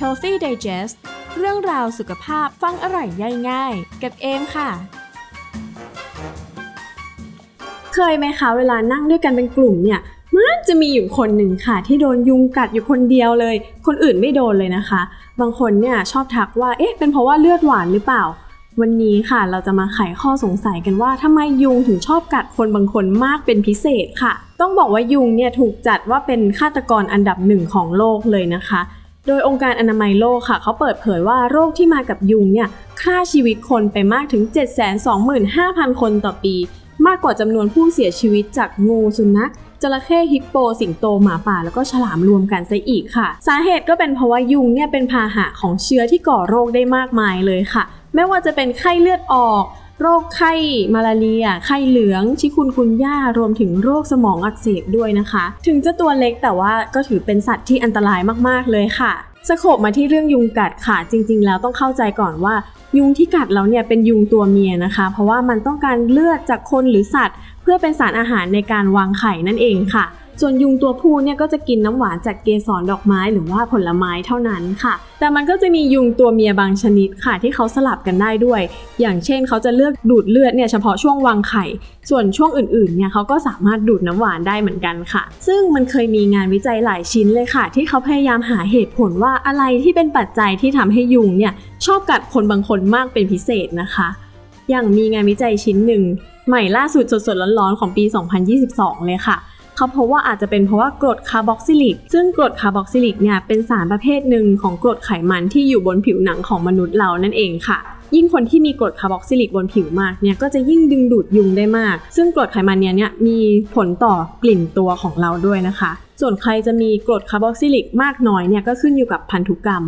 Healthy Digest เรื่องราวสุขภาพฟังอร่อยย่อยง่าย กับเอมค่ะ เคยไหมคะเวลานั่งด้วยกันเป็นกลุ่มเนี่ยมันจะมีอยู่คนหนึ่งค่ะ ที่โดนยุงกัดอยู่คนเดียวเลย คนอื่นไม่โดนเลยนะคะ บางคนเนี่ยชอบทักว่าเอ๊ะเป็นเพราะว่าเลือดหวานหรือเปล่า วันนี้ค่ะเราจะมาไขข้อสงสัยกันว่าทำไมยุงถึงชอบกัดคนบางคนมากเป็นพิเศษค่ะ ต้องบอกว่ายุงเนี่ยถูกจัดว่าเป็นฆาตกรอันดับหนึ่งของโลกเลยนะคะ โดยองค์การอนามัยโลกค่ะเขาเปิดเผยว่าโรคที่มากับยุงเนี่ยฆ่าชีวิตคนไปมากถึง 725,000 คนต่อปี มากกว่าจำนวนผู้เสียชีวิตจากงูสุนัขจระเข้ฮิปโป สิงโตหมาป่าแล้วก็ฉลามรวมกันซะอีกค่ะ สาเหตุก็เป็นเพราะว่ายุงเนี่ยเป็นพาหะของเชื้อที่ก่อโรคได้มากมายเลยค่ะ ไม่ว่าจะเป็นไข้เลือดออก โรคไข้มาลาเรีย ไข้เหลือง ชิคุนกุนย่ารวมถึงโรคสมองอักเสบด้วยนะคะ ถึงจะตัวเล็กแต่ว่าก็ถือเป็นสัตว์ที่อันตรายมากๆเลยค่ะสโคบมาที่เรื่องยุงกัดค่ะจริง ๆ แล้วต้องเข้าใจก่อนว่า ยุงที่กัดเราเนี่ยเป็นยุงตัวเมียนะคะ เพราะว่ามันต้องการเลือดจากคนหรือสัตว์ เพื่อเป็นสารอาหารในการวางไข่นั่นเองค่ะ ส่วนยุงตัวผู้เนี่ยก็จะกินน้ำหวานจากเกสรดอกไม้หรือว่าผลไม้เท่านั้นค่ะ แต่มันก็จะมียุงตัวเมียบางชนิดค่ะที่เขาสลับกันได้ด้วย อย่างเช่นเขาจะเลือกดูดเลือดเนี่ยเฉพาะช่วงวางไข่ ส่วนช่วงอื่นๆเนี่ยเขาก็สามารถดูดน้ำหวานได้เหมือนกันค่ะ ซึ่งมันเคยมีงานวิจัยหลายชิ้นเลยค่ะ ที่เขาพยายามหาเหตุผลว่าอะไรที่เป็นปัจจัยที่ทำให้ยุงเนี่ยชอบกัดคนบางคนมากเป็นพิเศษนะคะอย่างมีงานวิจัยชิ้นหนึ่ง ใหม่ล่าสุดสดๆร้อนๆของปี 2022 เลยค่ะ เขาพบว่าอาจจะเป็นเพราะว่ากรดคาร์บอกซิลิก ซึ่งกรดคาร์บอกซิลิกเนี่ยเป็นสารประเภทหนึ่งของกรดไขมันที่อยู่บนผิวหนังของมนุษย์เรานั่นเองค่ะยิ่งคนที่มีกรดคาร์บอกซิลิกบนผิวมากเนี่ยก็จะยิ่งดึงดูดยุงได้มาก ซึ่งกรดไขมันเนี่ยเนี่ยมีผลต่อกลิ่นตัวของเราด้วยนะคะ ส่วนใครจะมีกรดคาร์บอกซิลิกมากน้อยเนี่ยก็ขึ้นอยู่กับพันธุกรรม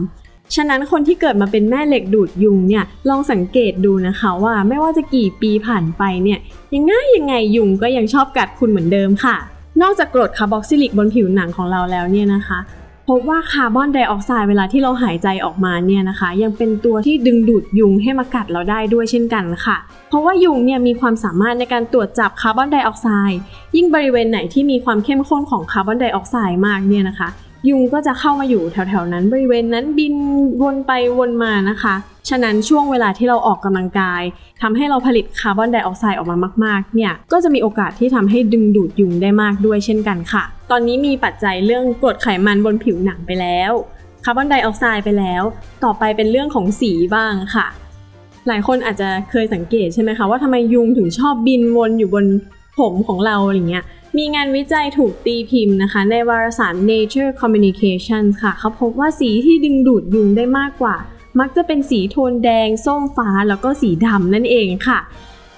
ฉะนั้นคนที่เกิดมาเป็นแม่เหล็กดูดยุงเนี่ยลองสังเกตดูนะคะว่าไม่ว่าจะกี่ปีผ่านไปเนี่ยยังไงยังไงยุงก็ยังชอบกัดคุณเหมือนเดิมค่ะ นอกจากกรดคาร์บอกซิลิกบนผิวหนังของเราแล้วเนี่ยนะคะพบว่าคาร์บอนไดออกไซด์เวลาที่เราหายใจออกมาเนี่ยนะคะ ยังเป็นตัวที่ดึงดูดยุงให้มากัดเราได้ด้วยเช่นกันค่ะ เพราะว่ายุงเนี่ยมีความสามารถในการตรวจจับคาร์บอนไดออกไซด์ยิ่งบริเวณไหนที่มีความเข้มข้นของคาร์บอนไดออกไซด์มากเนี่ยนะคะ ยุงก็จะเข้ามาอยู่แถวๆนั้น บริเวณนั้นบินวนไปวนมานะคะ ฉะนั้นช่วงเวลาที่เราออกกำลังกายทำให้เราผลิตคาร์บอนไดออกไซด์ออกมามากๆ เนี่ย ก็จะมีโอกาสที่ทำให้ดึงดูดยุงได้มากด้วยเช่นกันค่ะ ตอนนี้มีปัจจัยเรื่องกรดไขมันบนผิวหนังไปแล้ว คาร์บอนไดออกไซด์ไปแล้ว ต่อไปเป็นเรื่องของสีบ้างค่ะ หลายคนอาจจะเคยสังเกตใช่ไหมคะว่าทำไมยุงถึงชอบบินวนอยู่บนผมของเราอะไรเงี้ย มีงานวิจัยถูกตีพิมพ์นะคะ ในวารสาร Nature Communications ค่ะ เขาพบว่าสีที่ดึงดูดยุงได้มากกว่า มักจะเป็นสีโทนแดง ส้มฟ้าแล้วก็สีดำนั่นเองค่ะ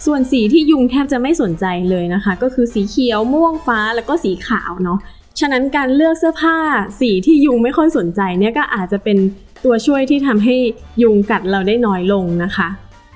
ส่วนสีที่ยุงแทบจะไม่สนใจเลยนะคะ ก็คือสีเขียวม่วงฟ้าแล้วก็สีขาวเนาะฉะนั้นการเลือกเสื้อผ้าสีที่ยุงไม่ค่อยสนใจเนี่ยก็อาจจะเป็นตัวช่วยที่ทำให้ยุงกัดเราได้น้อยลงนะคะ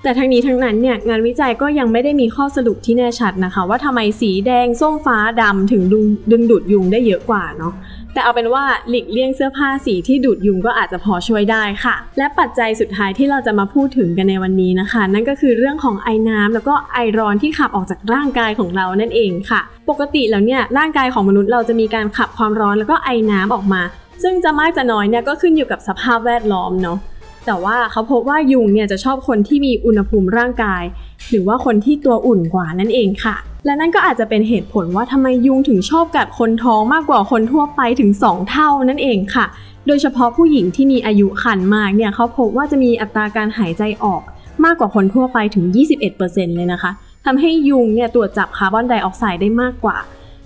แต่ทั้งนี้ทั้งนั้นเนี่ยงานวิจัยก็ยังไม่ได้มีข้อสรุปที่แน่ชัดนะคะ ว่าทำไมสีแดงส้มฟ้าดำถึงดึงดึงดูดยุงได้เยอะกว่าเนาะแต่เอาเป็นว่าหลีกเลี่ยงเสื้อผ้าสีที่ดูดยุงก็อาจจะพอช่วยได้ค่ะ และปัจจัยสุดท้ายที่เราจะมาพูดถึงกันในวันนี้นะคะ นั่นก็คือเรื่องของไอน้ำแล้วก็ไอร้อนที่ขับออกจากร่างกายของเรานั่นเองค่ะ ปกติแล้วเนี่ยร่างกายของมนุษย์เราจะมีการขับความร้อนแล้วก็ไอน้ำออกมา ซึ่งจะมากจะน้อยเนี่ยก็ขึ้นอยู่กับสภาพแวดล้อมเนาะ แต่ว่าเขาพบว่ายุงเนี่ยจะชอบคนที่มีอุณหภูมิร่างกาย หรือว่าคนที่ตัวอุ่นกว่านั่นเองค่ะ และนั่นก็อาจจะเป็นเหตุผลว่าทำไมยุงถึงชอบกัดคนท้องมากกว่าคนทั่วไปถึง 2 เท่านั่นเองค่ะ โดยเฉพาะผู้หญิงที่มีอายุครรภ์มากเนี่ยเขาพบว่าจะมีอัตราการหายใจออกมากกว่าคนทั่วไปถึง 21%เลยนะคะทำให้ยุงเนี่ยตรวจจับคาร์บอนไดออกไซด์ได้มากกว่า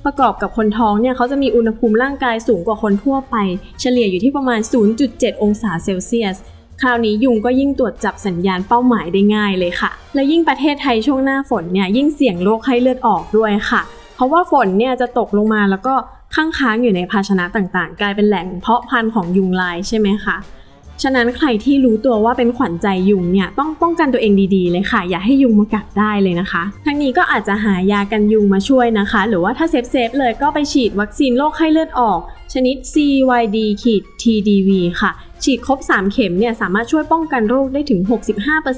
ประกอบกับคนท้องเนี่ยเขาจะมีอุณหภูมิร่างกายสูงกว่าคนทั่วไป เฉลี่ยอยู่ที่ประมาณ 0.7 องศาเซลเซียส คราวนี้ยุงก็ยิ่งตรวจจับสัญญาณเป้าหมายได้ง่ายเลยค่ะ และยิ่งประเทศไทยช่วงหน้าฝนเนี่ยยิ่งเสี่ยงโรคไข้เลือดออกด้วยค่ะ เพราะว่าฝนเนี่ยจะตกลงมาแล้วก็ค้างค้างอยู่ในภาชนะต่างๆ กลายเป็นแหล่งเพาะพันธุ์ของยุงลายใช่ไหมคะฉะนั้นใครที่รู้ตัวว่าเป็นขวัญใจยุงเนี่ยต้องป้องกันตัวเองดีๆเลยค่ะ อย่าให้ยุงมากัดได้เลยนะคะ ทั้งนี้ก็อาจจะหายากันยุงมาช่วยนะคะ หรือว่าถ้า safe safe ๆเลยก็ไปฉีดวัคซีนโรคไข้เลือดออก ชนิด CYD TDV ค่ะ ฉีดครบ 3 เข็มเนี่ยสามารถช่วยป้องกันโรคได้ถึง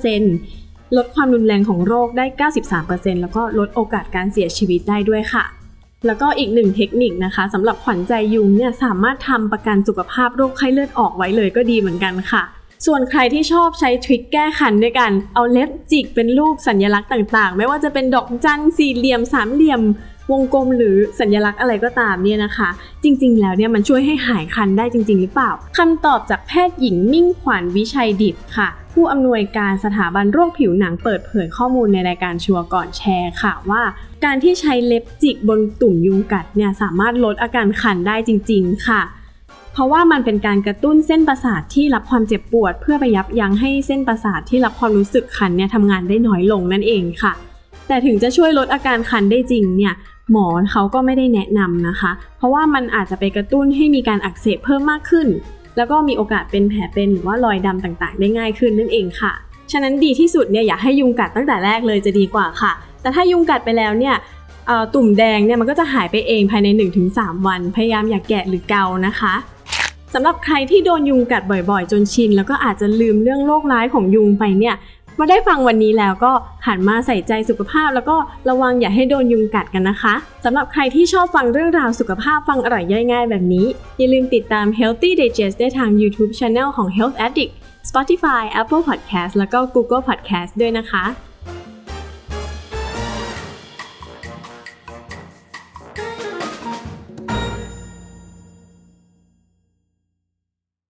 65%ลดความรุนแรงของโรคได้ 93%แล้วก็ลดโอกาสการเสียชีวิตได้ด้วยค่ะ แล้วก็อีกหนึ่งเทคนิคนะคะสำหรับขวัญใจยุงเนี่ยสามารถทำประกันสุขภาพโรคไข้เลือดออกไว้เลยก็ดีเหมือนกันค่ะส่วนใครที่ชอบใช้ทริคแก้คันด้วยกัน เอาเล็บจิกเป็นรูปสัญลักษณ์ต่างๆ ไม่ว่าจะเป็นดอกจันสี่เหลี่ยมสามเหลี่ยม วงกลมหรือสัญลักษณ์อะไรก็ตามเนี่ยนะคะ จริง ๆ แล้วเนี่ยมันช่วยให้หายคันได้จริง ๆ หรือเปล่าคำตอบจากแพทย์หญิงมิ่งขวัญวิชัยดิตค่ะผู้อำนวยการสถาบันโรคผิวหนังเปิดเผยข้อมูลในรายการชัวร์ก่อนแชร์ค่ะว่า การที่ใช้เล็บจิกบนตุ่มยุงกัดเนี่ยสามารถลดอาการคันได้จริง ๆ ค่ะ เพราะว่ามันเป็นการกระตุ้นเส้นประสาทที่รับความเจ็บปวด เพื่อไปยับยั้งให้เส้นประสาทที่รับความรู้สึกคันเนี่ยทำงานได้น้อยลงนั่นเองค่ะ แต่ถึงจะช่วยลดอาการคันได้จริงเนี่ย หมอเขาก็ไม่ได้แนะนำนะคะ เพราะว่ามันอาจจะไปกระตุ้นให้มีการอักเสบเพิ่มมากขึ้น แล้วก็มีโอกาสเป็นแผลเป็นหรือว่ารอยดำต่างๆ ได้ง่ายขึ้นนั่นเองค่ะ ฉะนั้นดีที่สุดเนี่ยอย่าให้ยุงกัดตั้งแต่แรกเลยจะดีกว่าค่ะ แต่ถ้ายุงกัดไปแล้วเนี่ยตุ่มแดงเนี่ยมันก็จะหายไปเองภายใน 1-3 วัน พยายามอย่าแกะหรือเกานะคะสำหรับใครที่โดนยุงกัดบ่อยๆ จนชิน แล้วก็อาจจะลืมเรื่องโรคร้ายของยุงไปเนี่ย มาได้ฟังวันนี้แล้วก็หันมาใส่ใจสุขภาพ แล้วก็ระวังอย่าให้โดนยุงกัดกันนะคะสำหรับใครที่ชอบฟังเรื่องราวสุขภาพฟังอร่อยย่อยง่ายแบบนี้ อย่าลืมติดตาม Healthy Digest ได้ทาง YouTube Channel ของ Health Addict Spotify Apple Podcast แล้วก็ Google Podcast ด้วยนะคะ